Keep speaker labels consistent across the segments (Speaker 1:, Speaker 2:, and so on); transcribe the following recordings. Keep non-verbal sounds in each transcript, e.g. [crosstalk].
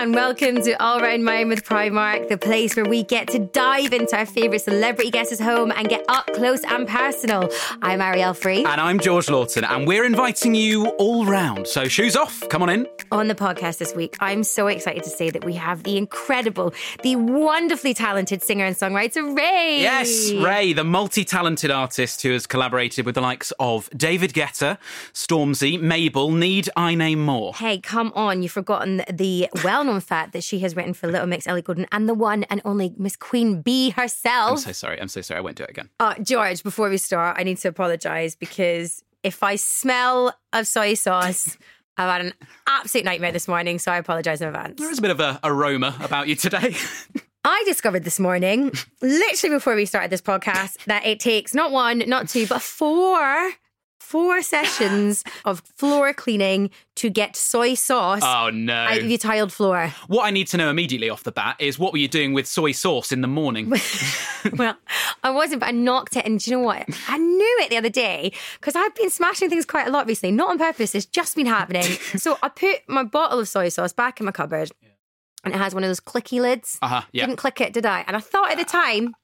Speaker 1: and welcome to All Round Mine with Primark, the place where we get to dive into our favourite celebrity guests' home and get up close and personal. I'm Arielle Free.
Speaker 2: And I'm George Lawton, and we're inviting you all round. So shoes off, come on in.
Speaker 1: On the podcast this week, I'm so excited to say that we have the incredible, the wonderfully talented singer and songwriter Raye.
Speaker 2: Yes, Raye, the multi talented artist who has collaborated with the likes of David Guetta, Stormzy, Mabel. Need I name more?
Speaker 1: Hey, come on, you've forgotten the well known fact that she has written for Little Mix, Ellie Goulding, and the one and only Miss Queen Bee herself.
Speaker 2: I'm so sorry. I'm so sorry. I won't do it again.
Speaker 1: Uh, George, before we start, I need to apologise because if I smell of soy sauce, [laughs] I've had an absolute nightmare this morning, so I apologise in advance.
Speaker 2: There is a bit of a aroma about you today. [laughs]
Speaker 1: I discovered this morning, literally before we started this podcast, that it takes not one, not two, but four four sessions [laughs] of floor cleaning to get soy sauce
Speaker 2: oh no
Speaker 1: out of your tiled floor.
Speaker 2: What I need to know immediately off the bat is what were you doing with soy sauce in the morning? [laughs]
Speaker 1: well, I wasn't, but I knocked it. And do you know what? I knew it the other day because I've been smashing things quite a lot recently, not on purpose. It's just been happening. [laughs] so I put my bottle of soy sauce back in my cupboard. And it has one of those clicky lids.
Speaker 2: Uh-huh, yeah.
Speaker 1: Didn't click it, did I? And I thought at the time,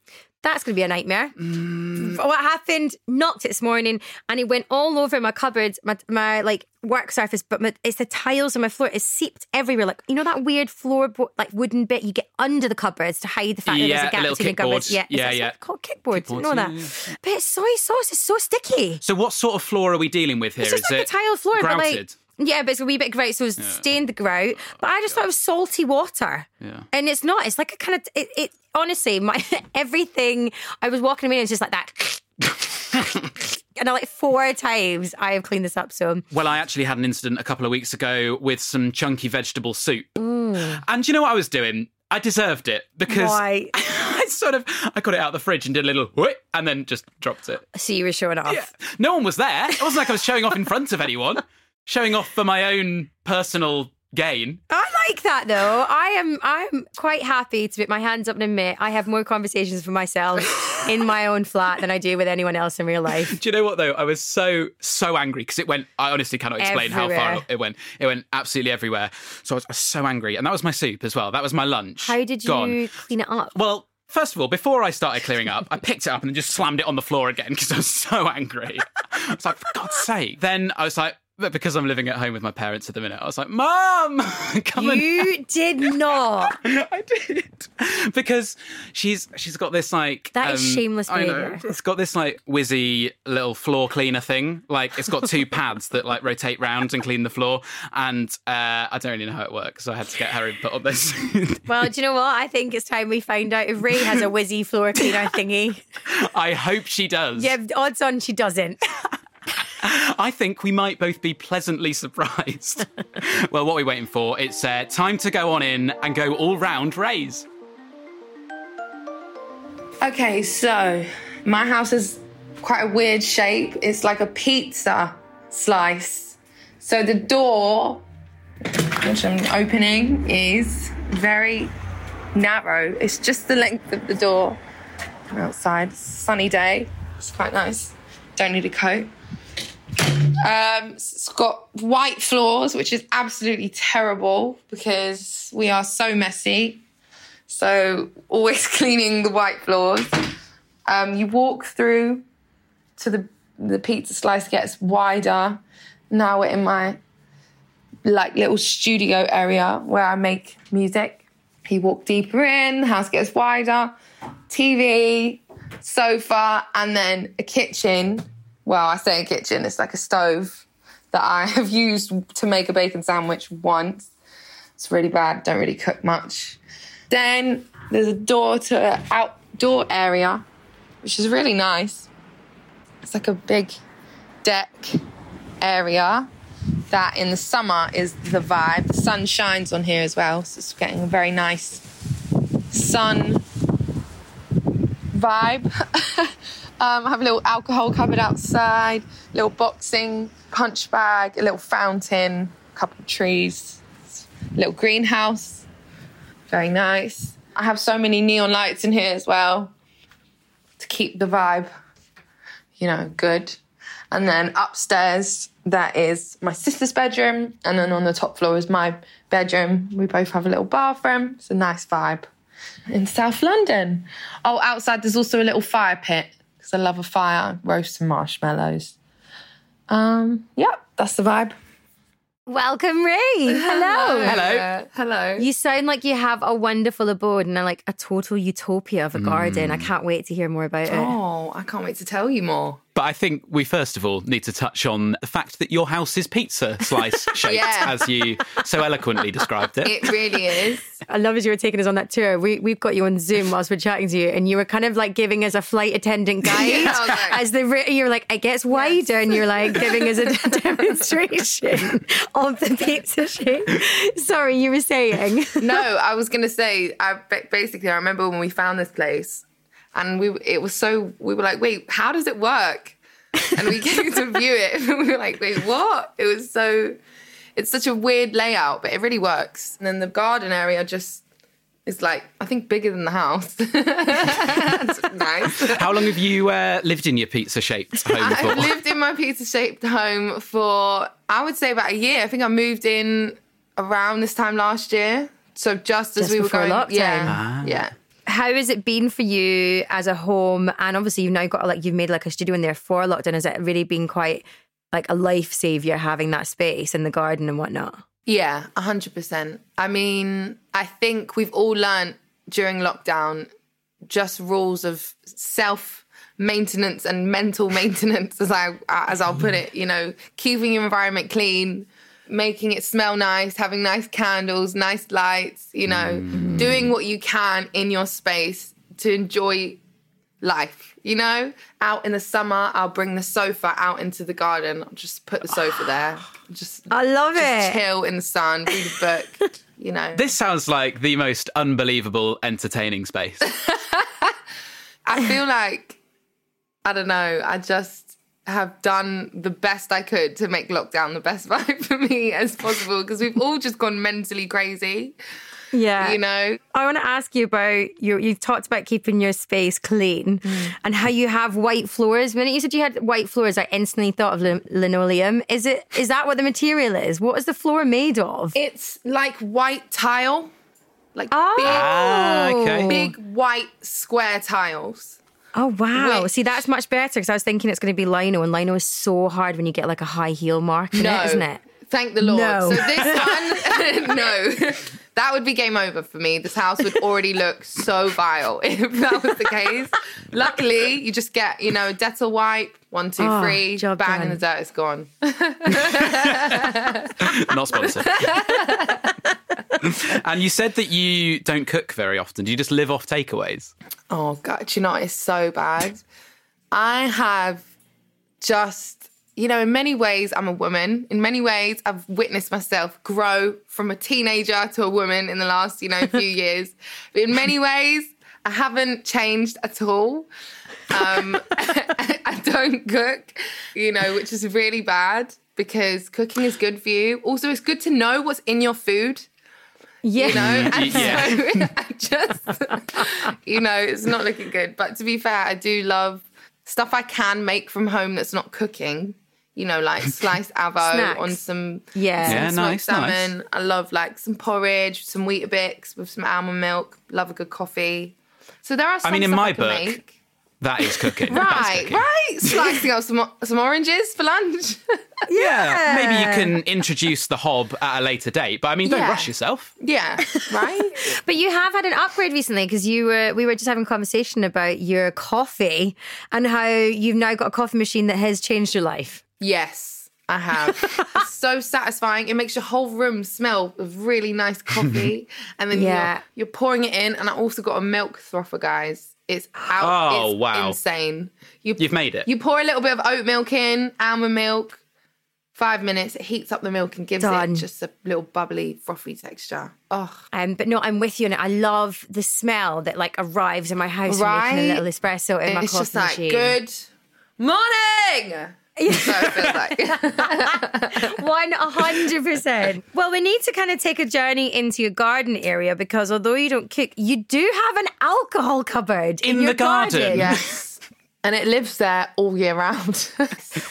Speaker 1: that's going to be a nightmare.
Speaker 2: Mm.
Speaker 1: What happened? Knocked it this morning, and it went all over my cupboard, my my like work surface. But my, it's the tiles on my floor. It's seeped everywhere. Like you know that weird floorboard, like wooden bit you get under the cupboards to hide the fact that there's a gap between the cupboards. Yeah,
Speaker 2: Yeah, yeah.
Speaker 1: It's called kickboards. Didn't know that.
Speaker 2: yeah,
Speaker 1: But soy sauce is so sticky.
Speaker 2: so, what sort of floor are we dealing with here?
Speaker 1: It's just
Speaker 2: Is
Speaker 1: like
Speaker 2: it
Speaker 1: a tile floor, but like yeah, but it's a wee bit grout, so it's stained the grout. But I just thought it was salty water.
Speaker 2: Yeah.
Speaker 1: And it's not. It's like a kind of it. it honestly, my [laughs] everything. I was walking away and it's just like that. [laughs] and I like four times I have cleaned this up. So
Speaker 2: Well, I actually had an incident a couple of weeks ago with some chunky vegetable soup. Mm. And you know what I was doing? I deserved it because
Speaker 1: Why? [laughs]
Speaker 2: I sort of I got it out of the fridge and did a little whoop and then just dropped it.
Speaker 1: so you were showing off.
Speaker 2: Yeah. No one was there. It wasn't like I was showing off in front of anyone. Showing off for my own personal gain.
Speaker 1: I like that though. I am I'm quite happy to put my hands up and admit I have more conversations for myself [laughs] in my own flat than I do with anyone else in real life.
Speaker 2: Do you know what though? I was so so angry because it went. I honestly cannot explain how far it went. It went absolutely everywhere. So I was, I was so angry, and that was my soup as well. That was my lunch.
Speaker 1: How did you
Speaker 2: Gone.
Speaker 1: clean it up?
Speaker 2: Well, first of all, before I started clearing up, I picked it up and then just slammed it on the floor again because I was so angry. [laughs] I was like, for God's sake. Then I was like, but because I'm living at home with my parents at the minute, I was like, "Mom, [laughs] come and
Speaker 1: You did not. [laughs]
Speaker 2: I did because she's she's got this like
Speaker 1: That is shameless behaviour.
Speaker 2: it's got this like whizzy little floor cleaner thing. Like it's got two [laughs] pads that like rotate round and clean the floor, and uh, I don't really know how it works, so I had to get her input on this.
Speaker 1: Well, do you know what? I think it's time we find out if Raye has a whizzy floor cleaner thingy.
Speaker 2: I hope she does.
Speaker 1: Yeah, odds on she doesn't.
Speaker 2: I think we might both be pleasantly surprised. [laughs] well, what are we waiting for? It's uh, time to go on in and go all round Raye's.
Speaker 3: Okay, so my house is quite a weird shape. It's like a pizza slice. So the door, which I'm opening, is very narrow. It's just the length of the door. I'm outside, sunny day. It's quite nice. Don't need a coat. Um, it's got white floors, which is absolutely terrible because we are so messy. So always [laughs] cleaning the white floors. Um, you walk through to the the pizza slice gets wider. Now we're in my like little studio area where I make music. You walk deeper in, the house gets wider, TV, sofa, and then a kitchen. Well, I say a kitchen, it's like a stove that I [laughs] have used to make a bacon sandwich once. It's really bad, don't really cook much. Then there's a door to an outdoor area, which is really nice. It's like a big deck area that in the summer is the vibe. The sun shines on here as well, so it's getting a very nice sun vibe. [laughs] um, I have a little alcohol cupboard outside, little boxing punch bag, a little fountain, a couple of trees, little greenhouse. Very nice. I have so many neon lights in here as well to keep the vibe, you know, good. And then upstairs, that is my sister's bedroom, and then on the top floor is my bedroom. We both have a little bathroom. It's a nice vibe in South London. Oh, outside there's also a little fire pit because I love a fire, roast some marshmallows. Um, yep, that's the vibe.
Speaker 1: Welcome, Raye. [laughs] Hello.
Speaker 2: Hello.
Speaker 3: Hello.
Speaker 1: You sound like you have a wonderful abode and a, like a total utopia of a garden. I can't wait to hear more about it.
Speaker 3: Oh, I can't wait to tell you more.
Speaker 2: But I think we first of all need to touch on the fact that your house is pizza slice [laughs] shaped,
Speaker 3: Yeah.
Speaker 2: as you so eloquently described it.
Speaker 3: It really is.
Speaker 1: I love as you were taking us on that tour. We, we've got you on Zoom whilst we're chatting to you, and you were kind of like giving us a flight attendant guide.
Speaker 3: Yeah, like-
Speaker 1: as the ri- you're like, it gets wider, and you're like giving us a [laughs] demonstration [laughs] of the pizza shape. Sorry, you were saying.
Speaker 3: no, I was gonna say. I basically I remember when we found this place, and we it was so we were like, wait, how does it work? And we [laughs] came to view it, [laughs] and we were like, wait, what? It was so. It's such a weird layout, but it really works. And then the garden area just is like I think bigger than the house. [laughs] It's nice.
Speaker 2: How long have you uh, lived in your pizza shaped home for?
Speaker 3: I've lived in my pizza shaped home for, I would say, about a year. I think I moved in around this time last year. So just as we were
Speaker 1: before
Speaker 3: going,
Speaker 1: lockdown.
Speaker 3: yeah,
Speaker 2: Ah.
Speaker 3: yeah.
Speaker 1: How has it been for you as a home? And obviously, you've now got like you've made like a studio in there for lockdown. Has it really been quite like a life savior having that space in the garden and whatnot?
Speaker 3: Yeah, 100%. I mean, I think we've all learned during lockdown just rules of self maintenance and mental [laughs] maintenance as I as I'll put it, you know, keeping your environment clean, making it smell nice, having nice candles, nice lights, you know, mm. doing what you can in your space to enjoy life, you know? Out in the summer, I'll bring the sofa out into the garden. I'll just put the sofa [sighs] there. Just
Speaker 1: I love
Speaker 3: just
Speaker 1: it.
Speaker 3: chill in the sun, read a book, [laughs] you know.
Speaker 2: This sounds like the most unbelievable entertaining space. [laughs]
Speaker 3: I feel like, I don't know, I just have done the best I could to make lockdown the best [laughs] vibe for me as possible because we've all just gone mentally crazy,
Speaker 1: Yeah.
Speaker 3: you know?
Speaker 1: I want to ask you about your. You've talked about keeping your space clean and how you have white floors. When you said you had white floors, I instantly thought of lin- linoleum. Is it? Is that what the material is? What is the floor made of?
Speaker 3: It's like white tile, like
Speaker 2: Ah, okay.
Speaker 3: big, big white square tiles.
Speaker 1: Oh wow!
Speaker 3: Which-
Speaker 1: See, that's much better because I was thinking it's going to be lino, and lino is so hard when you get like a high heel mark in
Speaker 3: No,
Speaker 1: it, isn't it?
Speaker 3: Thank the Lord.
Speaker 1: No.
Speaker 3: So this [laughs] one, [laughs] no, that would be game over for me. This house would already look so vile [laughs] if that was the case. Luckily, you just get you know a Dettol wipe, one, two,
Speaker 1: Oh,
Speaker 3: three,
Speaker 1: job
Speaker 3: bang,
Speaker 1: done.
Speaker 3: and the dirt is gone.
Speaker 2: Not sponsored. [laughs] and you said that you don't cook very often. Do you just live off takeaways?
Speaker 3: Oh god, do you know it's so bad. I have just, you know, in many ways, I'm a woman. In many ways, I've witnessed myself grow from a teenager to a woman in the last, you know, [laughs] few years. But in many ways, I haven't changed at all. Um, [laughs] I don't cook, you know, which is really bad because cooking is good for you. Also, it's good to know what's in your food
Speaker 1: Yeah.
Speaker 3: you know, [laughs] and
Speaker 2: Yeah.
Speaker 3: so [laughs] I just, you know, it's not looking good. But to be fair, I do love stuff I can make from home that's not cooking. You know, like [laughs] sliced avo
Speaker 1: Snacks.
Speaker 3: on some,
Speaker 1: Yeah.
Speaker 3: some
Speaker 2: Yeah,
Speaker 3: smoked
Speaker 2: nice,
Speaker 3: salmon.
Speaker 2: nice.
Speaker 3: I love like some porridge, some Weetabix with some almond milk. Love a good coffee. So there are. Some I
Speaker 2: mean, in my
Speaker 3: I
Speaker 2: book,
Speaker 3: make.
Speaker 2: That is cooking.
Speaker 3: Right,
Speaker 2: cooking.
Speaker 3: right, [laughs] slicing up some some oranges for lunch. [laughs]
Speaker 2: Yeah. Maybe you can introduce the hob at a later date, but I mean, don't
Speaker 3: Yeah.
Speaker 2: rush yourself.
Speaker 3: yeah, right. [laughs]
Speaker 1: But you have had an upgrade recently because you were we were just having a conversation about your coffee and how you've now got a coffee machine that has changed your life.
Speaker 3: Yes, I have. it's so satisfying. It makes your whole room smell of really nice coffee. and then
Speaker 1: Yeah.
Speaker 3: you're, you're pouring it in. And I also got a milk frother, guys. It's out.
Speaker 2: Oh,
Speaker 3: it's
Speaker 2: wow.
Speaker 3: insane. You,
Speaker 2: You've made it.
Speaker 3: You pour a little bit of oat milk in, almond milk, five minutes. It heats up the milk and gives
Speaker 1: Done.
Speaker 3: it just a little bubbly, frothy texture. Oh,
Speaker 1: Um, but no, I'm with you, and I love the smell that like arrives in my house from making a little espresso in my
Speaker 3: it's
Speaker 1: coffee
Speaker 3: just like,
Speaker 1: machine.
Speaker 3: good morning. So it feels like. [laughs]
Speaker 1: One hundred percent. Well, we need to kind of take a journey into your garden area because although you don't cook, you do have an alcohol cupboard in,
Speaker 2: In
Speaker 1: your
Speaker 2: the garden.
Speaker 3: yes. and it lives there all year round.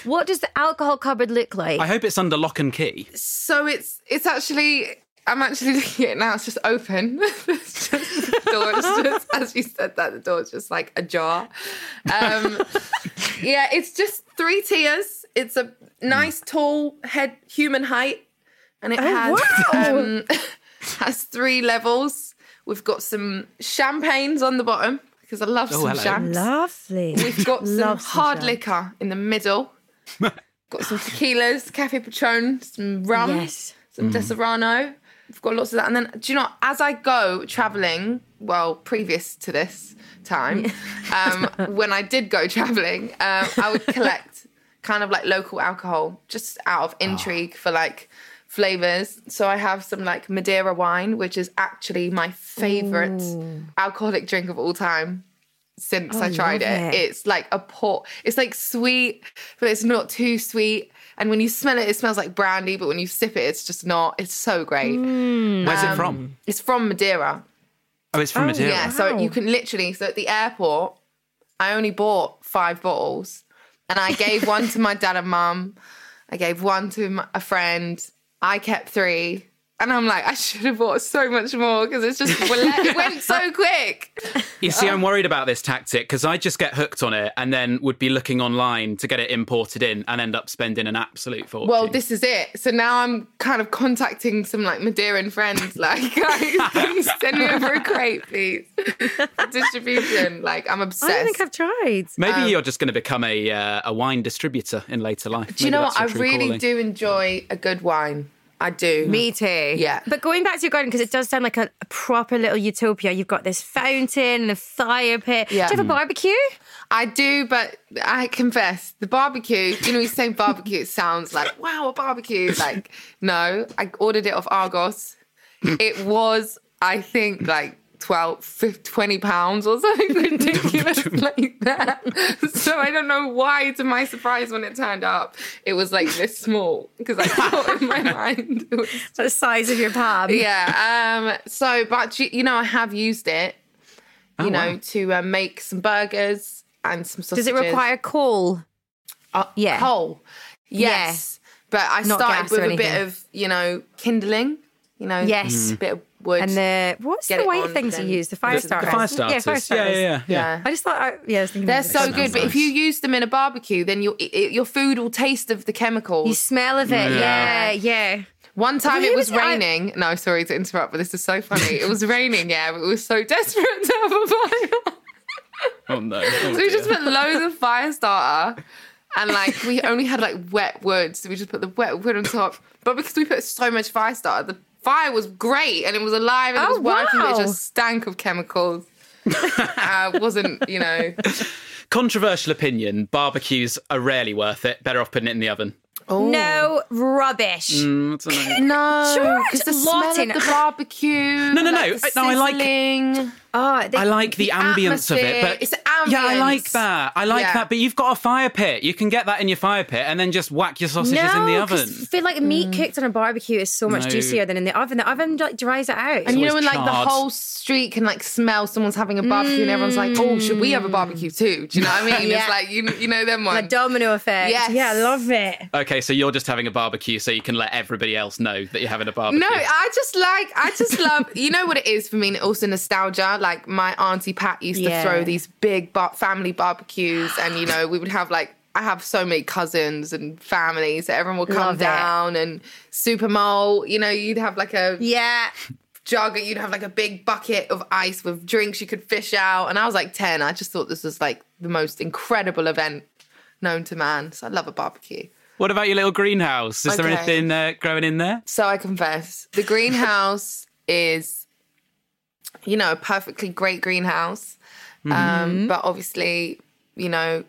Speaker 1: What does the alcohol cupboard look like?
Speaker 2: I hope it's under lock and key.
Speaker 3: so it's it's actually I'm actually [laughs] looking at it now. It's just open. [laughs] it's just the door. It's [laughs] just as you said that the door's just like ajar. Um, yeah, it's just three tiers. It's a nice tall head human height, and it has
Speaker 1: wow.
Speaker 3: um, has three levels. We've got some champagnes on the bottom because I love
Speaker 2: Oh,
Speaker 3: some
Speaker 2: hello.
Speaker 3: champs.
Speaker 1: Lovely.
Speaker 3: We've got some
Speaker 1: Love some
Speaker 3: hard liquor in the middle. got some tequilas, Cafe Patron, some rum,
Speaker 1: Yes.
Speaker 3: some Disaronno. We've got lots of that. And then, do you know, as I go traveling, well, previous to this time, um, [laughs] when I did go traveling, um, I would collect kind of like local alcohol just out of intrigue for like flavors. So I have some like Madeira wine, which is actually my favorite alcoholic drink of all time since I tried it.
Speaker 1: it.
Speaker 3: It's like a port. It's like sweet, but it's not too sweet. And when you smell it, it smells like brandy. But when you sip it, it's just not. It's so great.
Speaker 2: Where's
Speaker 3: Um,
Speaker 2: it from?
Speaker 3: It's from Madeira.
Speaker 2: Oh, it's from Madeira.
Speaker 3: Yeah, so you can literally. So at the airport, I only bought five bottles, and I gave one to my dad and mum. I gave one to my, a friend. I kept three. And I'm like, I should have bought so much more because it's just it went so [laughs] quick.
Speaker 2: You see, I'm worried about this tactic because I just get hooked on it and then would be looking online to get it imported in and end up spending an absolute fortune.
Speaker 3: Well, this is it. So now I'm kind of contacting some like Madeiran friends, [laughs] like, guys, [laughs] can you send me over a crate, please? Distribution. Like, I'm
Speaker 1: I
Speaker 3: obsessed.
Speaker 1: don't think I've tried.
Speaker 2: Maybe you're just going to become a uh, a wine distributor in later life.
Speaker 3: um, do you know what? I really
Speaker 2: do.
Speaker 3: do enjoy a good wine. I do.
Speaker 1: Me too.
Speaker 3: Yeah.
Speaker 1: But going back to your garden, because it does sound like a, a proper little utopia. You've got this fountain and a fire pit.
Speaker 3: Yeah.
Speaker 1: Do you have a barbecue?
Speaker 3: I do, but I confess, the barbecue, you know, you say barbecue, it sounds like, wow, a barbecue. Like, no, I ordered it off Argos. It was, I think, like 12, 15, 20 pounds or [laughs] something [laughs] ridiculous like that. So I don't know why, to my surprise, when it turned up, it was like this small because I thought in my [laughs] mind it was
Speaker 1: The size of your palm.
Speaker 3: yeah. Um. So, but you, you know, I have used it. You
Speaker 2: Oh,
Speaker 3: know,
Speaker 2: wow.
Speaker 3: to uh, make some burgers and some
Speaker 1: Does it require coal?
Speaker 3: uh,
Speaker 1: yeah.
Speaker 3: coal? Yes. But I
Speaker 1: Not
Speaker 3: started with a bit of you know kindling. You know,
Speaker 1: Yes.
Speaker 3: a bit of wood.
Speaker 1: And the what's
Speaker 3: Get
Speaker 1: the
Speaker 3: it
Speaker 1: white things
Speaker 3: then-
Speaker 1: you use? The fire
Speaker 3: The- the
Speaker 1: starters.
Speaker 2: fire
Speaker 1: Yeah, fire
Speaker 2: Yeah,
Speaker 1: starters.
Speaker 2: yeah, yeah,
Speaker 3: yeah.
Speaker 1: I just thought, I, yeah, I was thinking
Speaker 3: They're so
Speaker 1: it.
Speaker 3: good, but if you use them in a barbecue, then your your food will taste of the chemicals.
Speaker 1: You smell of it. Yeah, yeah.
Speaker 3: One time it was
Speaker 1: was it? I-
Speaker 3: raining. No, sorry to interrupt, but this is so funny. It was raining, yeah, but we were so desperate to have a fire. [laughs]
Speaker 2: Oh no! Oh,
Speaker 3: So we just put loads of fire starter and like we only had like wet wood, so we just put the wet wood on top. But because we put so much fire starter, the fire was great and it was alive and it
Speaker 1: Oh,
Speaker 3: was working, but it just stank of chemicals. [laughs] uh, wasn't, you know.
Speaker 2: Controversial opinion: barbecues are rarely worth it. Better off putting it in the oven. Oh.
Speaker 1: No rubbish.
Speaker 2: Mm, I don't.
Speaker 3: No,
Speaker 1: Sure,
Speaker 3: because the
Speaker 1: it's
Speaker 3: smell
Speaker 1: Latin.
Speaker 3: of the [laughs] barbecue.
Speaker 2: No, no, no.
Speaker 3: like the
Speaker 2: No, I like-
Speaker 3: sizzling.
Speaker 1: Ah, oh, they,
Speaker 2: I like the, ambience of it, but
Speaker 3: It's the
Speaker 2: yeah, I like that. I like
Speaker 3: Yeah.
Speaker 2: that. But you've got a fire pit. You can get that in your fire pit and then just whack your sausages
Speaker 1: no,
Speaker 2: in the oven.
Speaker 1: I feel like meat mm. cooked on a barbecue is so much
Speaker 2: No.
Speaker 1: juicier than in the oven. The oven like dries it out.
Speaker 3: And you know
Speaker 2: always
Speaker 3: when like the whole street can like smell someone's having a barbecue and everyone's like, oh, should we have a barbecue too? Do you know what I mean? [laughs]
Speaker 1: Yeah.
Speaker 3: It's like you you know them
Speaker 1: a
Speaker 3: ones.
Speaker 1: domino effect.
Speaker 3: Yes.
Speaker 1: Yeah, I love it.
Speaker 2: Okay, so you're just having a barbecue so you can let everybody else know that you're having a barbecue.
Speaker 3: No, I just like I just love you know what it is for me. Also nostalgia. Like my auntie Pat used
Speaker 1: Yeah.
Speaker 3: to throw these big bar- family barbecues, and you know we would have like I have so many cousins and families, so everyone would come
Speaker 1: Love it.
Speaker 3: down and super mole. You know, you'd have like a
Speaker 1: Yeah.
Speaker 3: jug, you'd have like a big bucket of ice with drinks you could fish out. And I was like ten. I just thought this was like the most incredible event known to man. So I love a barbecue.
Speaker 2: What about your little greenhouse? Is there anything uh, growing in there?
Speaker 3: So I confess, the greenhouse is, you know, a perfectly great greenhouse. Um, but obviously, you know,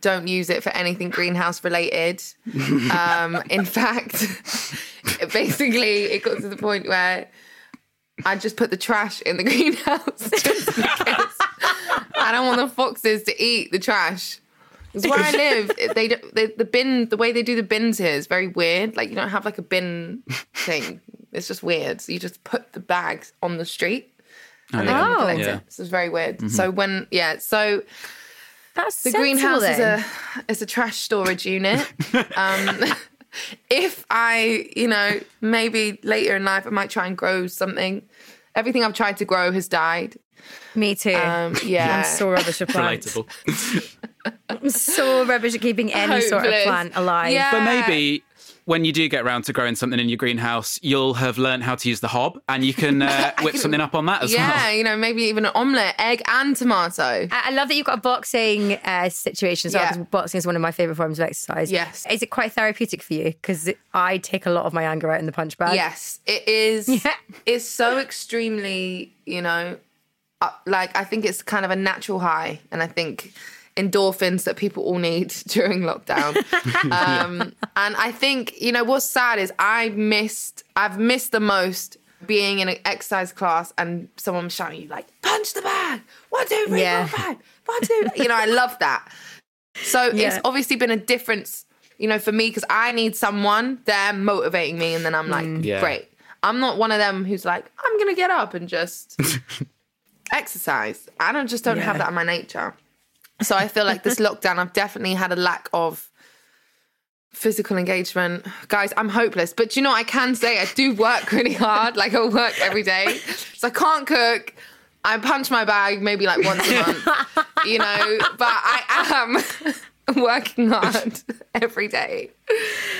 Speaker 3: don't use it for anything greenhouse related. [laughs] um, in fact, [laughs] basically, it got to the point where I just put the trash in the [laughs] greenhouse I don't want the foxes to eat the trash. Because where I live, they, they the bin the way they do the bins here is very weird. Like you don't have like a bin thing. It's just weird. So you just put the bags on the street and they come and
Speaker 1: Oh.
Speaker 3: collect
Speaker 2: Yeah.
Speaker 3: it. So it's very weird. So when yeah, so
Speaker 1: That's
Speaker 3: The
Speaker 1: sensible
Speaker 3: greenhouse is a is a trash storage unit. [laughs] um, [laughs] if I, you know, maybe later in life I might try and grow something. Everything I've tried to grow has died.
Speaker 1: Me too.
Speaker 3: Um, [laughs] yeah,
Speaker 1: I'm so rubbish at plants.
Speaker 2: Relatable.
Speaker 1: I'm so rubbish at keeping any sort of plant alive.
Speaker 3: Yeah.
Speaker 2: But maybe when you do get around to growing something in your greenhouse, you'll have learned how to use the hob and you can uh, [laughs] whip
Speaker 3: can-
Speaker 2: something up on that as
Speaker 3: yeah,
Speaker 2: well.
Speaker 3: Yeah, you know, maybe even an omelette, egg and tomato.
Speaker 1: I I love that you've got a boxing uh, situation as well,
Speaker 3: Yeah.
Speaker 1: because boxing is one of my favourite forms of exercise.
Speaker 3: Yes.
Speaker 1: Is it quite therapeutic for you? Because I take a lot of my anger out in the punch bag.
Speaker 3: Yes, it is. [laughs]
Speaker 1: Yeah.
Speaker 3: It's so extremely, you know, uh, like I think it's kind of a natural high, and I think endorphins that people all need [laughs] during lockdown. [laughs] um, and I think you know what's sad is I missed. I've missed the most being in an exercise class and someone shouting you like punch the bag one two three
Speaker 1: Yeah.
Speaker 3: four five one two. You know I love that. So it's obviously been a difference, you know, for me because I need someone there motivating me, and then I'm like,
Speaker 2: Yeah.
Speaker 3: great. I'm not one of them who's like, I'm gonna get up and just [laughs] exercise. I don't just don't have that in my nature. So I feel like this [laughs] lockdown, I've definitely had a lack of physical engagement. Guys, I'm hopeless. But you know, I can say I do work really hard. Like I work every day. So I can't cook. I punch my bag maybe like once a month. [laughs] you know, but I am [laughs] working hard every day.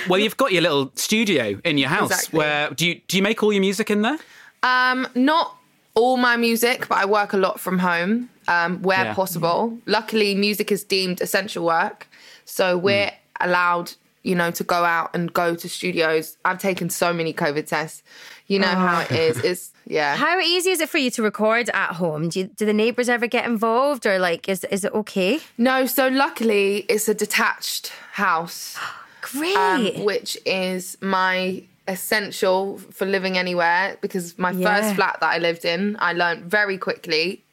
Speaker 2: Well, you've got your little studio in your house.
Speaker 3: Exactly.
Speaker 2: Where do you do you make all your music in there?
Speaker 3: Um, not all my music, but I work a lot from home um, where
Speaker 2: Yeah.
Speaker 3: possible. Luckily, music is deemed essential work, so we're allowed, you know, to go out and go to studios. I've taken so many COVID tests. You know how it is. It's yeah.
Speaker 1: How easy is it for you to record at home? Do, you, do the neighbours ever get involved, or like, is is it okay?
Speaker 3: No, so luckily it's a detached house. [gasps]
Speaker 1: Great.
Speaker 3: um, which is my essential for living anywhere because my
Speaker 1: Yeah.
Speaker 3: first flat that I lived in, I learned very quickly.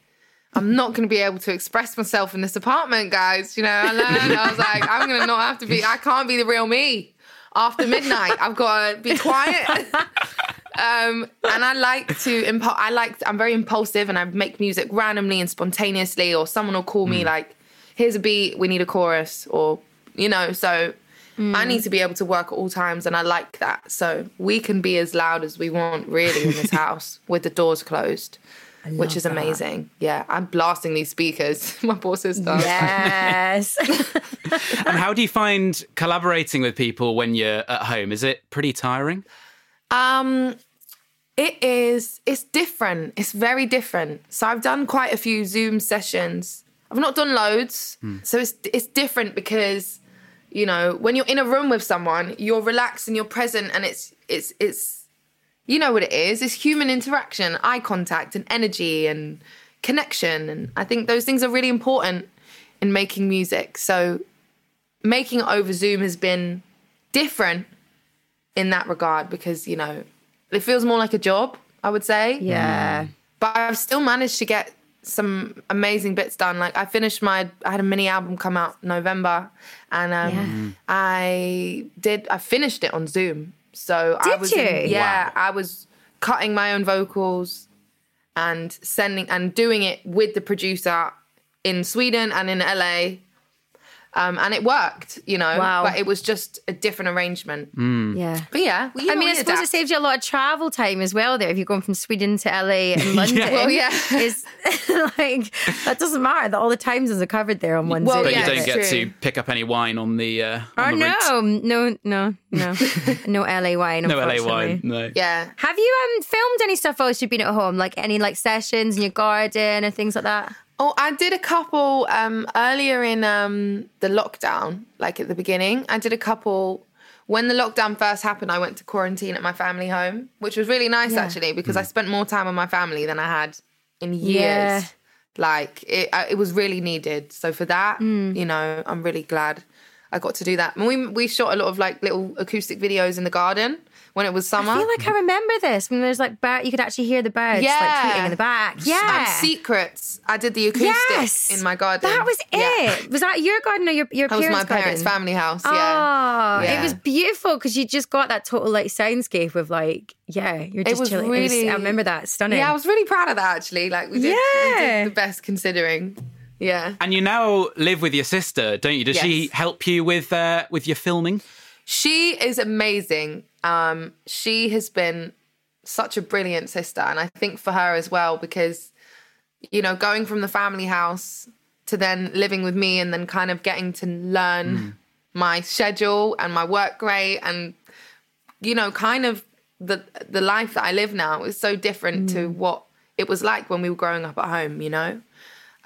Speaker 3: I'm not going to be able to express myself in this apartment, guys. You know, I learned, I was like, I'm going to not have to be, I can't be the real me after midnight. I've got to be quiet. [laughs] um, and I like to, impu- I like, I'm very impulsive and I make music randomly and spontaneously, or someone will call me like, here's a beat, we need a chorus, or, you know, so I need to be able to work at all times, and I like that. So we can be as loud as we want, really, in this [laughs] house with the doors closed, which is
Speaker 1: that.
Speaker 3: amazing. Yeah, I'm blasting these speakers. [laughs] My poor sister.
Speaker 1: yes. [laughs]
Speaker 2: And how do you find collaborating with people when you're at home? Is it pretty tiring?
Speaker 3: Um, it is. It's different. It's very different. So I've done quite a few Zoom sessions. I've not done loads, so it's it's different because you know when you're in a room with someone, you're relaxed and you're present, and it's it's it's you know what it is. It's human interaction, eye contact, and energy and connection, and I think those things are really important in making music. So making it over Zoom has been different in that regard because you know it feels more like a job i would say
Speaker 1: yeah.
Speaker 3: but i've still managed to get some amazing bits done like i finished my i had a mini album come out november and um, i did i finished it on zoom so i
Speaker 1: Did
Speaker 3: was
Speaker 1: you?
Speaker 3: yeah i was cutting my own vocals and sending and doing it with the producer in sweden and in la um, and it worked, you know.
Speaker 1: Wow.
Speaker 3: But it was just a different arrangement.
Speaker 1: Yeah.
Speaker 3: But yeah, we, you
Speaker 1: I mean, I suppose it saves you a lot of travel time as well. There, if you're going from Sweden to LA and [laughs] London,
Speaker 3: Well, yeah. [laughs]
Speaker 1: is [laughs] like that doesn't matter. That all the time zones are covered there on one
Speaker 3: Well,
Speaker 2: But
Speaker 3: yeah,
Speaker 2: you don't get
Speaker 3: true.
Speaker 2: to pick up any wine on the. Uh,
Speaker 1: Oh
Speaker 2: the
Speaker 1: no, no, no, no, no LA wine.
Speaker 2: No LA wine. No.
Speaker 3: Yeah.
Speaker 1: Have you um filmed any stuff whilst you've been at home, like any like sessions in your garden or things like that?
Speaker 3: Oh, I did a couple um, earlier in um, the lockdown, like at the beginning. I did a couple when the lockdown first happened. I went to quarantine at my family home, which was really nice
Speaker 1: Yeah.
Speaker 3: actually because I spent more time with my family than I had in years.
Speaker 1: Yeah.
Speaker 3: Like it, I- it was really needed. So for that,
Speaker 1: Mm.
Speaker 3: you know, I'm really glad I got to do that. And we we shot a lot of like little acoustic videos in the garden when it was summer.
Speaker 1: I feel like I remember this when there's like bird. You could actually hear the birds
Speaker 3: yeah.
Speaker 1: like tweeting in the back. Yeah,
Speaker 3: and secrets. I did the acoustic
Speaker 1: yes,
Speaker 3: in my garden.
Speaker 1: That was
Speaker 3: Yeah.
Speaker 1: it. Was that your garden or your your
Speaker 3: That was my parents'
Speaker 1: garden?
Speaker 3: family house.
Speaker 1: Oh,
Speaker 3: Yeah.
Speaker 1: it was beautiful because you just got that total like soundscape of like, yeah, you're just
Speaker 3: was
Speaker 1: chilling. It was-
Speaker 3: really-
Speaker 1: I remember that. Stunning.
Speaker 3: Yeah, I was really proud of that actually. Like we did, we did the best considering. Yeah.
Speaker 2: And you now live with your sister, don't you? Does she help you with uh, with your filming?
Speaker 3: She is amazing. Um, she has been such a brilliant sister, and I think for her as well because you know going from the family house to then living with me, and then kind of getting to learn my schedule and my work rate, and you know, kind of the the life that I live now is so different to what it was like when we were growing up at home. You know.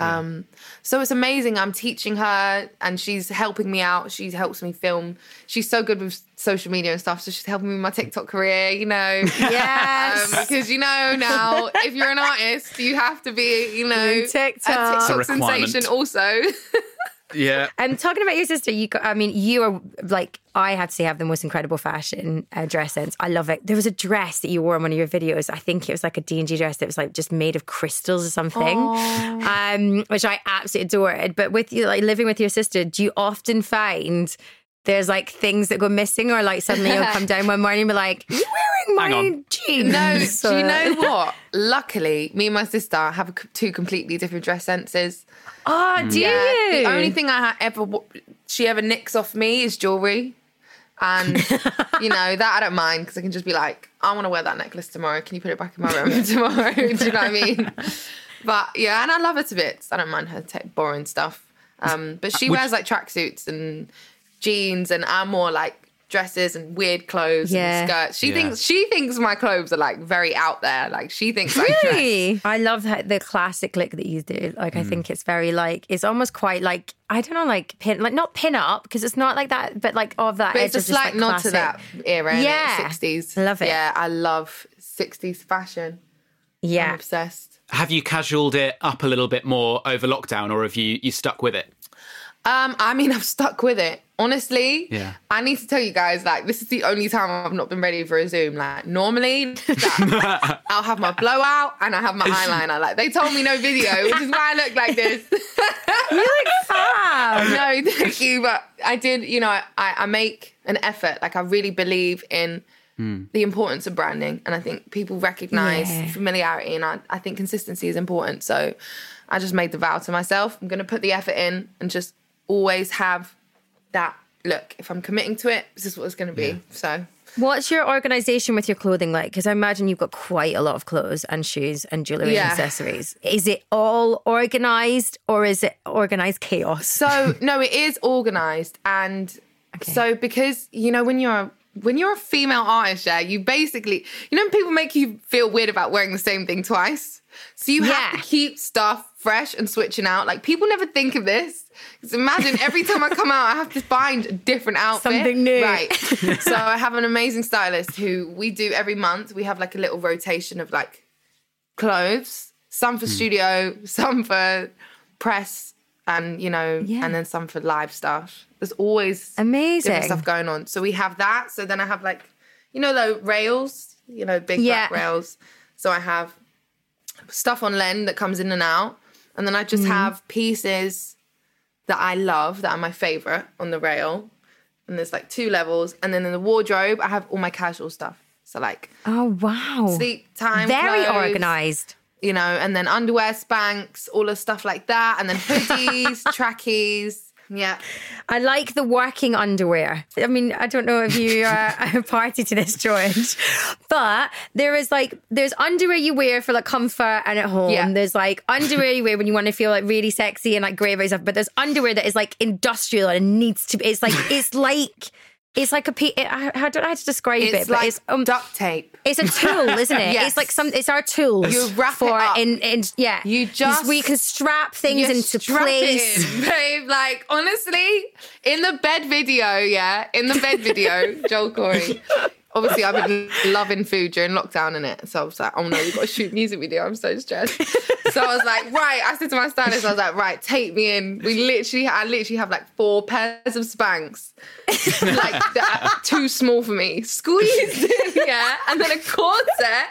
Speaker 3: Um, so it's amazing. I'm teaching her and she's helping me out. She helps me film. She's so good with social media and stuff. So she's helping me with my TikTok career, you know. [laughs]
Speaker 1: Yes.
Speaker 3: Um, because you know now, if you're an artist, you have to be, you know,
Speaker 1: Doing TikTok.
Speaker 3: a
Speaker 1: It's a
Speaker 2: requirement.
Speaker 3: sensation also. [laughs]
Speaker 2: Yeah.
Speaker 1: And talking about your sister, you, got, I mean, you are like, I have to say, have the most incredible fashion uh, dress sense. I love it. There was a dress that you wore in one of your videos. I think it was like a D&G dress that was like just made of crystals or something, um, which I absolutely adored. But with you, like living with your sister, do you often find there's like things that go missing or like suddenly you'll come [laughs] down one morning and be like, you wearing my
Speaker 2: Hang on.
Speaker 1: jeans?
Speaker 3: No,
Speaker 1: So-
Speaker 3: do you know what? Luckily, me and my sister have two completely different dress senses.
Speaker 1: Oh, do you?
Speaker 3: The only thing I ever she ever nicks off me is jewelry, and [laughs] you know that I don't mind because I can just be like, I want to wear that necklace tomorrow. Can you put it back in my room [laughs] tomorrow? Do you know what I mean? But yeah, and I love her to bits. I don't mind her t- borrowing stuff. Um, but she
Speaker 2: Would-
Speaker 3: wears like tracksuits and jeans, and I'm more like dresses and weird clothes
Speaker 1: Yeah.
Speaker 3: and skirts. She
Speaker 2: Yeah.
Speaker 3: thinks she thinks my clothes are like very out there. Like she thinks I dress.
Speaker 1: Really? I love that the classic look that you do. Like, I mm. think it's very like it's almost quite like I don't know, like pin, like not pin up because it's not like that, but like of that.
Speaker 3: But it's a
Speaker 1: just,
Speaker 3: slight
Speaker 1: like,
Speaker 3: nod to that era,
Speaker 1: Yeah.
Speaker 3: yeah, sixties.
Speaker 1: Love it.
Speaker 3: Yeah, I love sixties fashion. I'm
Speaker 1: Yeah,
Speaker 3: obsessed.
Speaker 2: Have you casualed it up a little bit more over lockdown, or have you you stuck with it?
Speaker 3: Um, I mean, [laughs] I've stuck with it. Honestly,
Speaker 2: Yeah.
Speaker 3: I need to tell you guys, like, this is the only time I've not been ready for a Zoom. Like, normally, that, [laughs] I'll have my blowout and I have my eyeliner. Like, they told me no video, which is why I look like this. [laughs]
Speaker 1: you look fab.
Speaker 3: no, thank you. But I did, you know, I, I make an effort. Like, I really believe in the importance of branding. And I think people recognize
Speaker 1: Yeah.
Speaker 3: familiarity. And I, I think consistency is important. So I just made the vow to myself I'm going to put the effort in and just always have that look. If I'm committing to it, this is what it's going to be. So.
Speaker 1: What's your organization with your clothing like? Because I imagine you've got quite a lot of clothes and shoes and jewelry
Speaker 3: Yeah.
Speaker 1: and accessories. Is it all organized or is it organized chaos?
Speaker 3: So no, it is organized, and so because you know when you're when you're a female artist, yeah, you basically you know people make you feel weird about wearing the same thing twice. So you have to keep stuff fresh and switching out. Like people never think of this. Because imagine every time I come out, I have to find a different outfit.
Speaker 1: Something new.
Speaker 3: right? [laughs] so I have an amazing stylist who we do every month. We have like a little rotation of like clothes, some for hmm. studio, some for press, and you know,
Speaker 1: Yeah.
Speaker 3: and then some for live stuff. There's always
Speaker 1: Amazing.
Speaker 3: stuff going on. So we have that. So then I have like, you know, the rails, you know, big
Speaker 1: Yeah.
Speaker 3: black rails. So I have stuff on Len that comes in and out, and then I just
Speaker 1: Mm-hmm.
Speaker 3: have pieces that I love that are my favorite on the rail. And there's like two levels, and then in the wardrobe I have all my casual stuff. So like
Speaker 1: Oh wow.
Speaker 3: sleep time,
Speaker 1: Very
Speaker 3: clothes,
Speaker 1: organized.
Speaker 3: You know, and then underwear, Spanx, all the stuff like that, and then hoodies, [laughs] trackies. Yeah.
Speaker 1: I like the working underwear. I mean, I don't know if you are [laughs] a party to this, George, but there is like there's underwear you wear for like comfort and at home.
Speaker 3: Yeah.
Speaker 1: There's like underwear you wear when you want to feel like really sexy and like great about yourself. But there's underwear that is like industrial and needs to. be It's like it's like it's like a. pe- I, I don't know how to describe
Speaker 3: It's
Speaker 1: it, but
Speaker 3: like
Speaker 1: it's um,
Speaker 3: duct tape.
Speaker 1: It's a tool, isn't [laughs] it?
Speaker 3: Yes.
Speaker 1: It's like some. It's our tool.
Speaker 3: You wrap it
Speaker 1: for
Speaker 3: up.
Speaker 1: in, in yeah.
Speaker 3: You just-
Speaker 1: we can strap things into place.
Speaker 3: it in, babe. Like honestly, in the bed video, yeah, in the bed video, [laughs] Joel Corry. Obviously, I've been loving food during lockdown in it, so I was like, "Oh no, we've got to shoot music video." I'm so stressed. so I was like, "Right," I said to my stylist, "I was like, right, take me in." We literally, I literally have like four pairs of Spanx, like that, too small for me, squeezed in, yeah, and then a corset,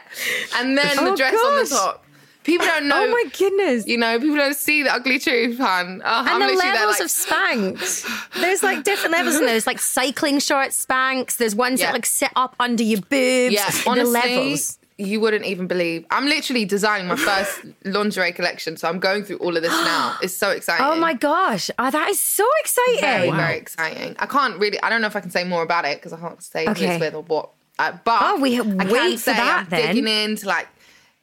Speaker 3: and then the
Speaker 1: Oh,
Speaker 3: dress on the top. People don't know.
Speaker 1: Oh my goodness.
Speaker 3: You know, people don't see the ugly truth, hun. Oh, I'm
Speaker 1: and the levels
Speaker 3: like,
Speaker 1: of Spanx. There's like different levels in there. There's like cycling short Spanx. There's ones
Speaker 3: Yeah.
Speaker 1: that like sit up under your boobs.
Speaker 3: Yeah, [laughs]
Speaker 1: the
Speaker 3: honestly,
Speaker 1: levels.
Speaker 3: you wouldn't even believe. I'm literally designing my first [laughs] lingerie collection, so I'm going through all of this now. [gasps] It's so exciting.
Speaker 1: Oh my gosh. Oh, that is so exciting.
Speaker 3: Very, very exciting. I can't really. I don't know if I can say more about it because I can't say who
Speaker 1: Okay.
Speaker 3: it's with or what. Uh, but
Speaker 1: Oh, we-
Speaker 3: I can
Speaker 1: wait for
Speaker 3: say
Speaker 1: that
Speaker 3: I'm
Speaker 1: then.
Speaker 3: digging into like,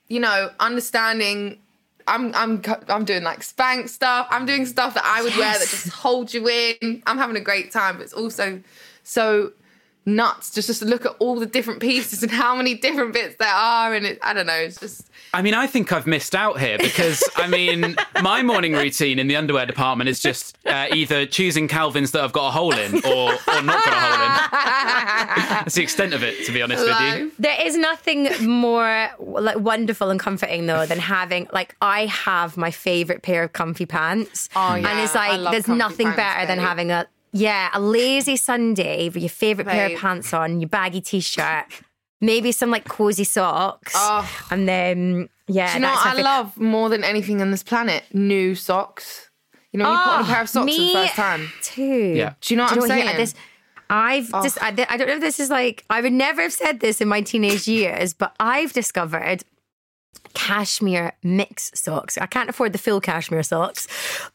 Speaker 3: you know, understanding. I'm I'm I'm doing like spank stuff. I'm doing stuff that I would wear that just holds you in. I'm having a great time, but it's also so nuts just just to look at all the different pieces and how many different bits there are and it, I don't know it's just
Speaker 2: I mean, I think I've missed out here because I mean, my morning routine in the underwear department is just uh, either choosing Calvins that I've got a hole in or, or not got a hole in. That's the extent of it, to be honest with you.
Speaker 1: There is nothing more like wonderful and comforting though than having like I have my favorite pair of comfy pants.
Speaker 3: Oh,
Speaker 1: and
Speaker 3: yeah,
Speaker 1: it's
Speaker 3: I
Speaker 1: like
Speaker 3: love
Speaker 1: there's nothing
Speaker 3: pants,
Speaker 1: better than having a yeah a lazy Sunday with your favorite pair of pants on, your baggy t-shirt, maybe some like cozy socks,
Speaker 3: Oh.
Speaker 1: and then yeah.
Speaker 3: Do you know what I love more than anything on this planet? New socks. You know, when you put on a pair of socks for the
Speaker 1: Oh,
Speaker 3: first time.
Speaker 1: too.
Speaker 2: Yeah.
Speaker 3: Do you know what I'm
Speaker 1: here,
Speaker 3: saying? Oh.
Speaker 1: this, I've oh. just, I, I don't know if this is like, I would never have said this in my teenage years, but I've discovered cashmere mix socks. I can't afford the full cashmere socks,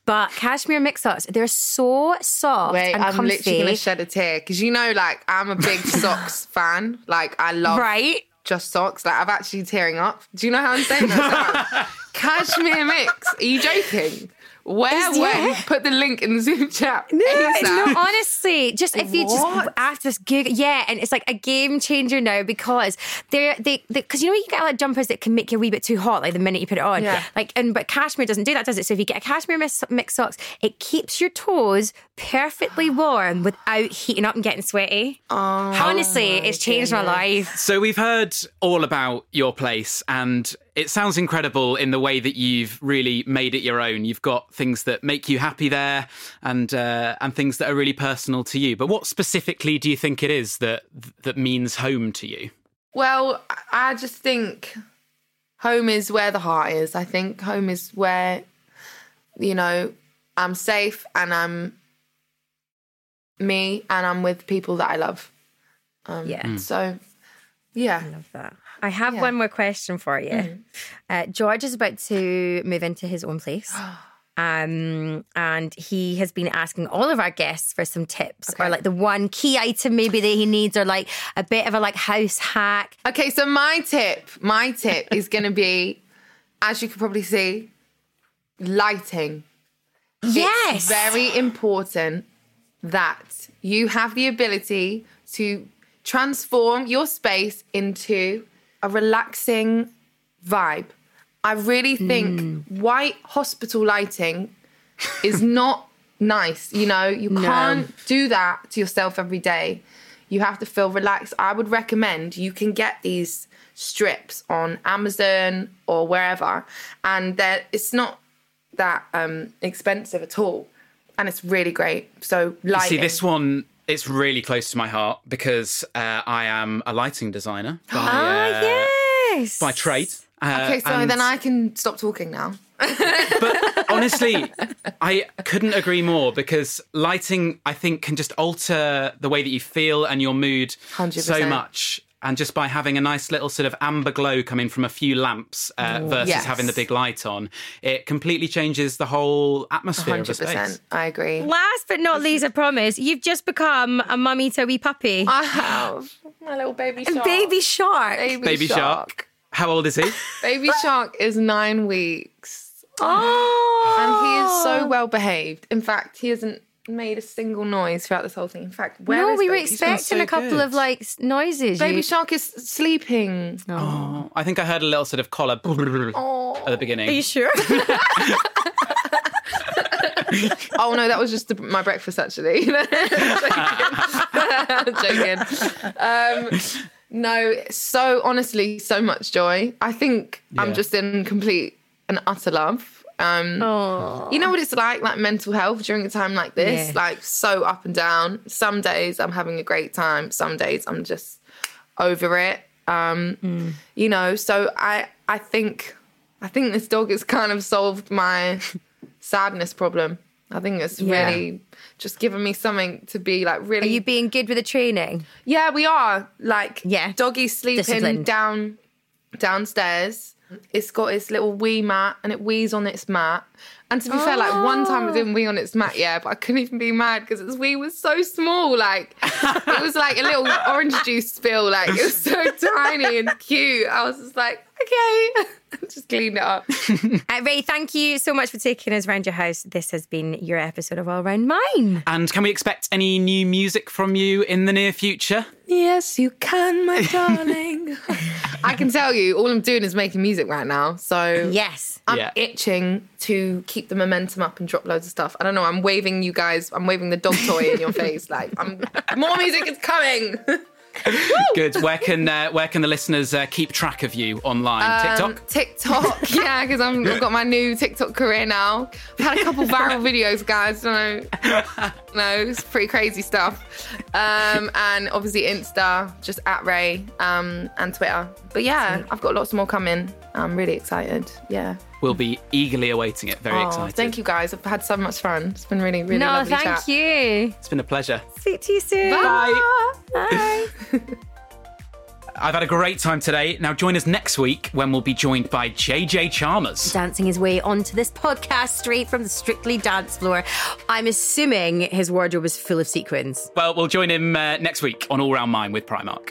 Speaker 1: but cashmere mix socks, they're so soft
Speaker 3: Wait,
Speaker 1: and
Speaker 3: I'm
Speaker 1: comfy.
Speaker 3: literally gonna shed a tear because you know, like I'm a big [laughs] socks fan. Like I love
Speaker 1: right?
Speaker 3: just socks. Like I'm actually tearing up. Do you know how I'm saying that? [laughs] Cashmere mix. Are you joking? Where?
Speaker 1: Is-
Speaker 3: When?
Speaker 1: yeah. [laughs]
Speaker 3: Put the link in the Zoom chat.
Speaker 1: No,
Speaker 3: ASAP.
Speaker 1: no, honestly, just if you just
Speaker 3: What?
Speaker 1: after this gig, yeah, and it's like a game changer now because they're they because you know you get like jumpers that can make you a wee bit too hot like the minute you put it on,
Speaker 3: Yeah.
Speaker 1: like and but cashmere doesn't do that, does it? So if you get a cashmere mix, mix socks, it keeps your toes perfectly warm without heating up and getting sweaty.
Speaker 3: Oh,
Speaker 1: Honestly, it's changed my life.
Speaker 2: So we've heard all about your place, and it sounds incredible in the way that you've really made it your own. You've got things that make you happy there, and uh, and things that are really personal to you. But what specifically do you think it is that that means home to you?
Speaker 3: Well, I just think home is where the heart is. I think home is where, you know, I'm safe and I'm me and I'm with people that I love. Um,
Speaker 1: Yeah.
Speaker 3: So, yeah.
Speaker 1: I love that. I have
Speaker 3: Yeah.
Speaker 1: one more question for you.
Speaker 3: Mm.
Speaker 1: Uh, George is about to move into his own place. [gasps] Um, and he has been asking all of our guests for some tips or like the one key item maybe that he needs or like a bit of a like house hack.
Speaker 3: Okay, so my tip, my tip is [laughs] going to be, as you can probably see, lighting.
Speaker 1: Yes.
Speaker 3: It's very important that you have the ability to transform your space into a relaxing vibe. I really think white hospital lighting is [laughs] not nice. You know, you can't do that to yourself every day. You have to feel relaxed. I would recommend you can get these strips on Amazon or wherever, and that it's not that um, expensive at all, and it's really great. So lighting.
Speaker 2: See, this one it's really close to my heart because uh, I am a lighting designer by,
Speaker 1: Ah,
Speaker 2: uh,
Speaker 1: yes.
Speaker 2: by trade. Uh,
Speaker 3: Okay, so
Speaker 2: and-
Speaker 3: then I can stop talking now. [laughs]
Speaker 2: But honestly, [laughs] I couldn't agree more because lighting, I think, can just alter the way that you feel and your mood so
Speaker 3: 100%.
Speaker 2: much. And just by having a nice little sort of amber glow coming from a few lamps uh, versus
Speaker 3: Yes.
Speaker 2: having the big light on, it completely changes the whole atmosphere of a
Speaker 3: Hundred
Speaker 2: space.
Speaker 3: percent, I agree.
Speaker 1: Last but not least, I promise, you've just become a mummy to a puppy.
Speaker 3: I have my little baby shark.
Speaker 1: Baby shark.
Speaker 3: baby,
Speaker 2: Baby shark. How old is he? [laughs]
Speaker 3: Baby shark is nine weeks,
Speaker 1: Oh.
Speaker 3: and he is so well behaved. In fact, he hasn't made a single noise throughout this whole thing. In fact, where
Speaker 1: no,
Speaker 3: is
Speaker 1: we were
Speaker 3: baby?
Speaker 1: expecting
Speaker 2: so
Speaker 1: a couple
Speaker 2: good.
Speaker 1: of like noises.
Speaker 3: Baby
Speaker 1: You-
Speaker 3: shark is sleeping.
Speaker 2: Oh, I think I heard a little sort of collar [laughs] at the beginning.
Speaker 1: Are you sure? [laughs]
Speaker 3: Oh no, that was just the, my breakfast actually. [laughs] Joking. Um, no, so honestly, so much joy. I think
Speaker 2: Yeah.
Speaker 3: I'm just in complete and utter love. Um,
Speaker 1: oh.
Speaker 3: You know what it's like, like mental health during a time like this,
Speaker 1: Yeah.
Speaker 3: like so up and down. Some days I'm having a great time. Some days I'm just over it. Um,
Speaker 1: Mm.
Speaker 3: You know, so I I think I think this dog has kind of solved my sadness problem. I think it's
Speaker 1: Yeah.
Speaker 3: really just given me something to be like really.
Speaker 1: Are you being good with the training?
Speaker 3: yeah, we are like
Speaker 1: Yeah.
Speaker 3: doggy sleeping
Speaker 1: Disciplined.
Speaker 3: down downstairs. It's got its little wee mat and it wees on its mat. And to be fair, like one time it didn't oh. wee on its mat, yeah, but I couldn't even be mad because its wee was so small. Like it was like a little [laughs] orange juice spill. Like it was so tiny and cute. I was just like, okay, [laughs] just cleaned it up. [laughs]
Speaker 1: Uh, Raye, thank you so much for taking us around your house. This has been your episode of All Round Mine.
Speaker 2: And can we expect any new music from you in the near future?
Speaker 3: Yes, you can, my [laughs] darling. I can tell you, all I'm doing is making music right now. So
Speaker 1: Yes.
Speaker 3: I'm
Speaker 2: Yeah.
Speaker 3: itching to keep the momentum up and drop loads of stuff. I don't know. I'm waving you guys. I'm waving the dog toy in your face. Like, I'm more music is coming. [laughs]
Speaker 2: Good. Where can uh, where can the listeners uh, keep track of you online?
Speaker 3: Um,
Speaker 2: TikTok.
Speaker 3: TikTok, [laughs] yeah, because I've got my new TikTok career now. I've had a couple viral [laughs] videos, guys. Don't know, no, it's pretty crazy stuff. Um, and obviously Insta, just at Raye, um, and Twitter. But yeah, I've got lots more coming. I'm really excited. Yeah.
Speaker 2: We'll be eagerly awaiting it. Very
Speaker 3: Oh,
Speaker 2: excited.
Speaker 3: thank you guys. I've had so much fun. It's been really, really
Speaker 1: no,
Speaker 3: lovely
Speaker 1: thank
Speaker 3: chat.
Speaker 1: you.
Speaker 2: It's been a pleasure.
Speaker 1: See you soon.
Speaker 2: Bye.
Speaker 1: Bye. [laughs]
Speaker 2: I've had a great time today. Now join us next week when we'll be joined by JJ Chalmers.
Speaker 1: Dancing his way onto this podcast straight from the Strictly dance floor. I'm assuming his wardrobe is full of sequins.
Speaker 2: Well, we'll join him uh, next week on All Round Mine with Primark.